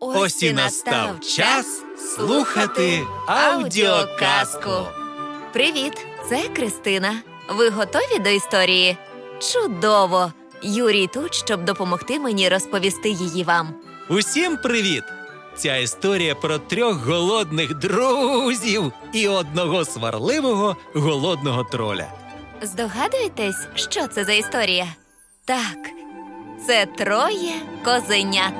Ось і настав час слухати аудіоказку. Привіт, це Кристина. Ви готові до історії? Чудово! Юрій тут, щоб допомогти мені розповісти її вам. Усім привіт! Ця історія про трьох голодних друзів і одного сварливого голодного троля. Здогадуєтесь, що це за історія? Так, це троє козенят.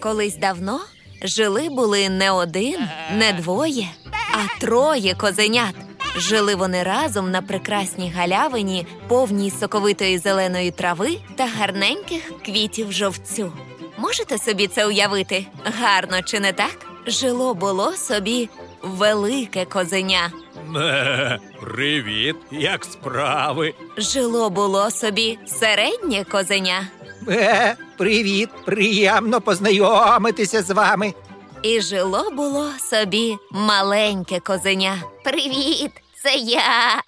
Колись давно жили були не один, не двоє, а троє козенят. Жили вони разом на прекрасній галявині, повній соковитої зеленої трави та гарненьких квітів жовцю. Можете собі це уявити? Гарно чи не так? Жило було собі велике козеня. Привіт, як справи? Жило було собі середнє козеня. Е, привіт, приємно познайомитися з вами. І жило було собі маленьке козеня. Привіт, це я.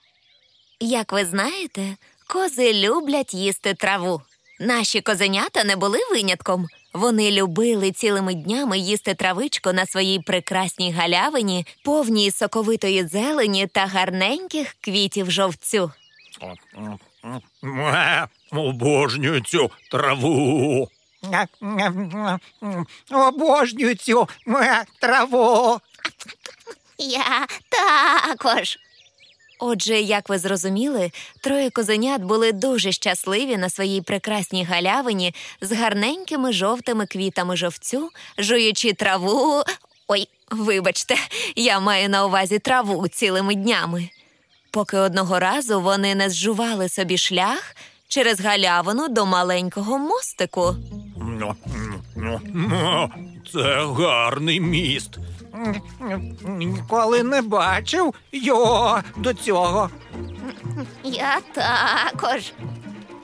Як ви знаєте, кози люблять їсти траву. Наші козенята не були винятком. Вони любили цілими днями їсти травичку на своїй прекрасній галявині, повній соковитої зелені та гарненьких квітів жовцю. Обожнюю цю траву. Обожнюю цю е, траву. Я також. Отже, як ви зрозуміли, троє козенят були дуже щасливі на своїй прекрасній галявині з гарненькими жовтими квітами жовцю, жуючи траву. Ой, вибачте, я маю на увазі траву цілими днями. Поки одного разу вони не зжували собі шлях через галявину до маленького мостику. Це гарний міст. Ніколи не бачив його до цього. Я також.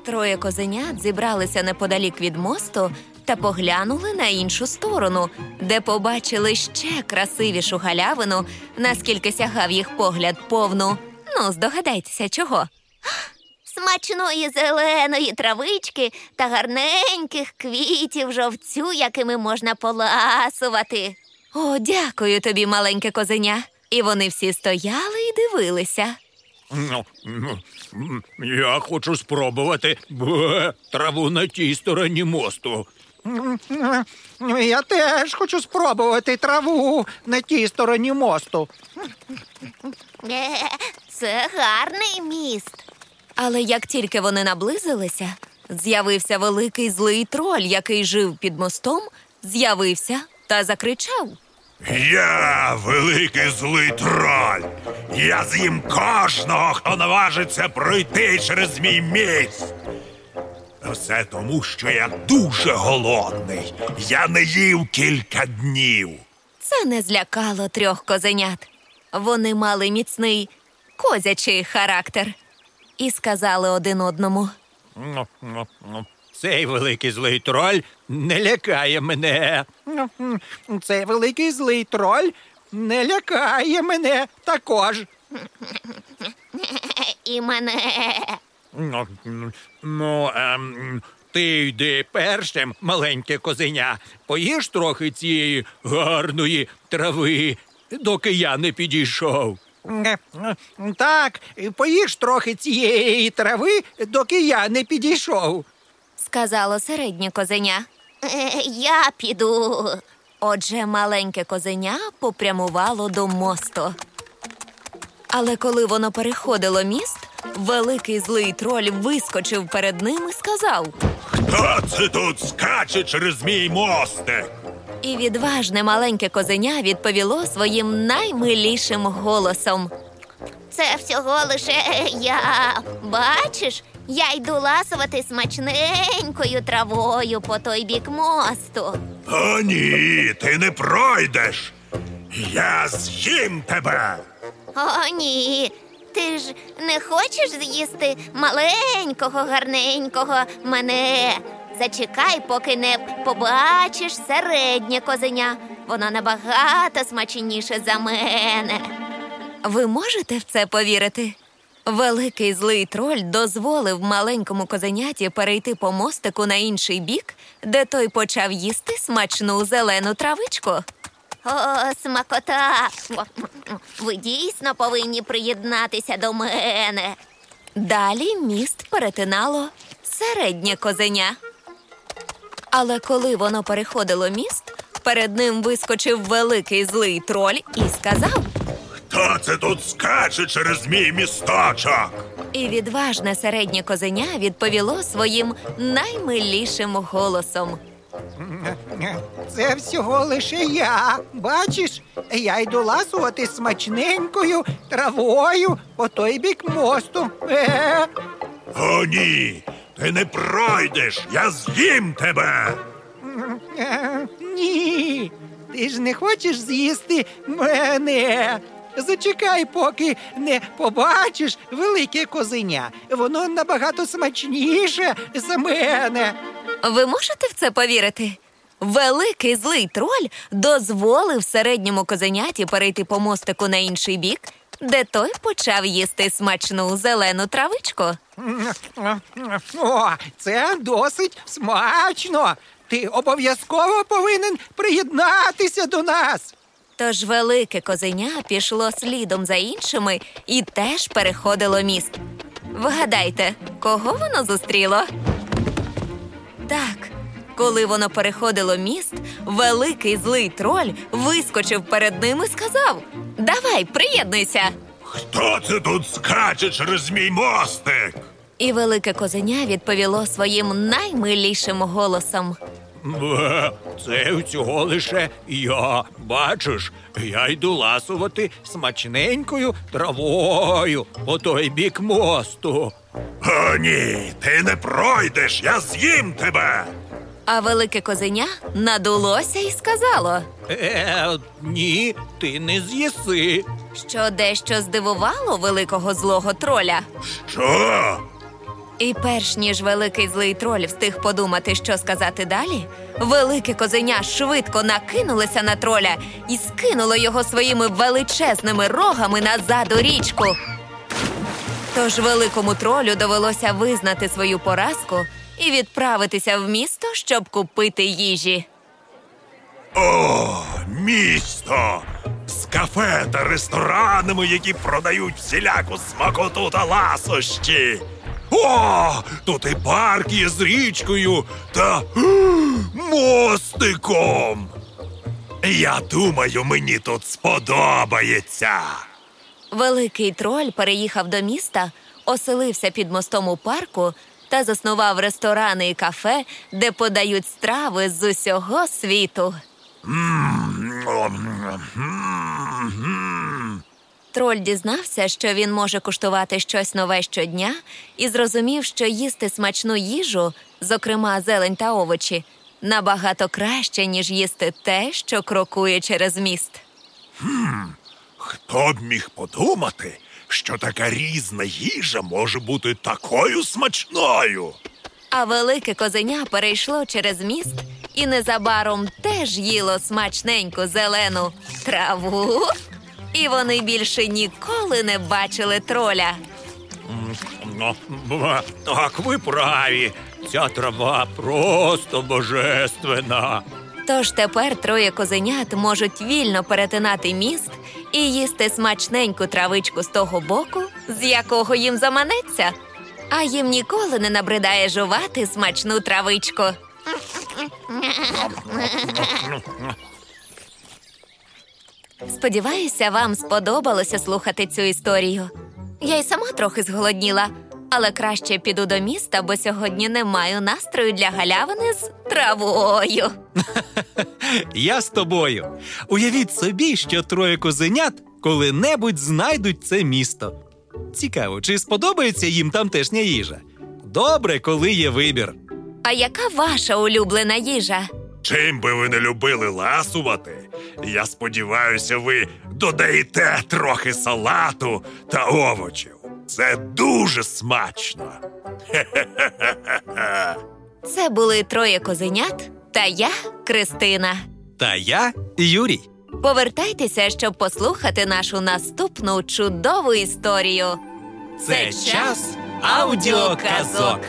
Троє козенят зібралися неподалік від мосту та поглянули на іншу сторону, де побачили ще красивішу галявину, наскільки сягав їх погляд повну. Ну, здогадайтеся, чого. Смачної зеленої травички та гарненьких квітів жовцю, якими можна поласувати. О, дякую тобі, маленьке козеня. І вони всі стояли і дивилися. Ну, ну, Я хочу спробувати бе, траву на тій стороні мосту. Я теж хочу спробувати траву на тій стороні мосту. Це гарний міст. Але як тільки вони наблизилися, з'явився великий злий троль, який жив під мостом, з'явився та закричав. Я великий злий троль. Я з'їм кожного, хто наважиться пройти через мій міст. Все тому, що я дуже голодний. Я не їв кілька днів. Це не злякало трьох козенят. Вони мали міцний козячий характер і сказали один одному. Цей великий злий троль не лякає мене. Цей великий злий троль не лякає мене також. І мене. Ну, ну ем, ти йди першим, маленьке козеня. Поїж трохи цієї гарної трави, доки я не підійшов. Так, поїж трохи цієї трави, доки я не підійшов. Сказало середнє козеня. «Е, Я піду. Отже, маленьке козеня попрямувало до мосту. Але коли воно переходило міст, великий злий троль вискочив перед ним і сказав. Хто це тут скаче через мій мостик? І відважне маленьке козеня відповіло своїм наймилішим голосом. Це всього лише я. Бачиш, я йду ласувати смачненькою травою по той бік мосту. О, ні, ти не пройдеш. Я з'їм тебе. О, ні. Ти ж не хочеш з'їсти маленького, гарненького мене. Зачекай, поки не побачиш середнє козеня. Воно набагато смачніше за мене. Ви можете в це повірити? Великий злий троль дозволив маленькому козеняті перейти по мостику на інший бік, де той почав їсти смачну зелену травичку. О, смакота! Ви дійсно повинні приєднатися до мене. Далі міст перетинало середнє козеня. Але коли воно переходило міст, перед ним вискочив великий злий троль і сказав: Хто це тут скаче через мій місточок? І відважне середнє козеня відповіло своїм наймилішим голосом. Це всього лише я. Бачиш, я йду ласувати смачненькою травою по той бік мосту. Е, О, ні, ти не пройдеш, я з'їм тебе. е, ні, ти ж не хочеш з'їсти мене. Зачекай, поки не побачиш велике козеня. Воно набагато смачніше за мене. Ви можете в це повірити? Великий злий троль дозволив середньому козеняті перейти по мостику на інший бік, де той почав їсти смачну зелену травичку. О, це досить смачно. Ти обов'язково повинен приєднатися до нас. Тож велике козеня пішло слідом за іншими і теж переходило міст. Вгадайте, кого воно зустріло? Так, коли воно переходило міст, великий злий троль вискочив перед ним і сказав: Давай, приєднуйся. Хто це тут скаче через мій мостик? І велике козеня відповіло своїм наймилішим голосом. Бе, Це всього лише я. Бачиш, я йду ласувати смачненькою травою по той бік мосту. О, ні, ти не пройдеш, я з'їм тебе. А велике козеня надулося і сказало, Е, ні, ти не з'їси. що дещо здивувало великого злого троля. Що? І перш ніж великий злий троль встиг подумати, що сказати далі, велике козеня швидко накинулося на троля і скинуло його своїми величезними рогами назад у річку. Тож великому тролю довелося визнати свою поразку і відправитися в місто, щоб купити їжі. О, місто! З кафе та ресторанами, які продають всіляку смакоту та ласощі. О, тут і парк є з річкою та мостиком. Я думаю, мені тут сподобається. Великий троль переїхав до міста, оселився під мостом у парку та заснував ресторани і кафе, де подають страви з усього світу. Троль дізнався, що він може куштувати щось нове щодня, і зрозумів, що їсти смачну їжу, зокрема зелень та овочі, набагато краще, ніж їсти те, що крокує через міст. Хто б міг подумати, що така різна їжа може бути такою смачною? А велике козеня перейшло через міст і незабаром теж їло смачненьку зелену траву. І вони більше ніколи не бачили троля. Ну, Так, ви праві. Ця трава просто божественна. Тож тепер троє козенят можуть вільно перетинати міст і їсти смачненьку травичку з того боку, з якого їм заманеться. А їм ніколи не набридає жувати смачну травичку. Сподіваюся, вам сподобалося слухати цю історію. Я й сама трохи зголодніла, але краще піду до міста, бо сьогодні не маю настрою для галявини з травою. Я з тобою. Уявіть собі, що троє козенят коли-небудь знайдуть це місто. Цікаво, чи сподобається їм тамтешня їжа? Добре, коли є вибір. А яка ваша улюблена їжа? Чим би ви не любили ласувати, я сподіваюся, ви додаєте трохи салату та овочів. Це дуже смачно. Це були троє козенят та я, Кристина. Та я Юрій. Повертайтеся, щоб послухати нашу наступну чудову історію. Це час аудіоказок.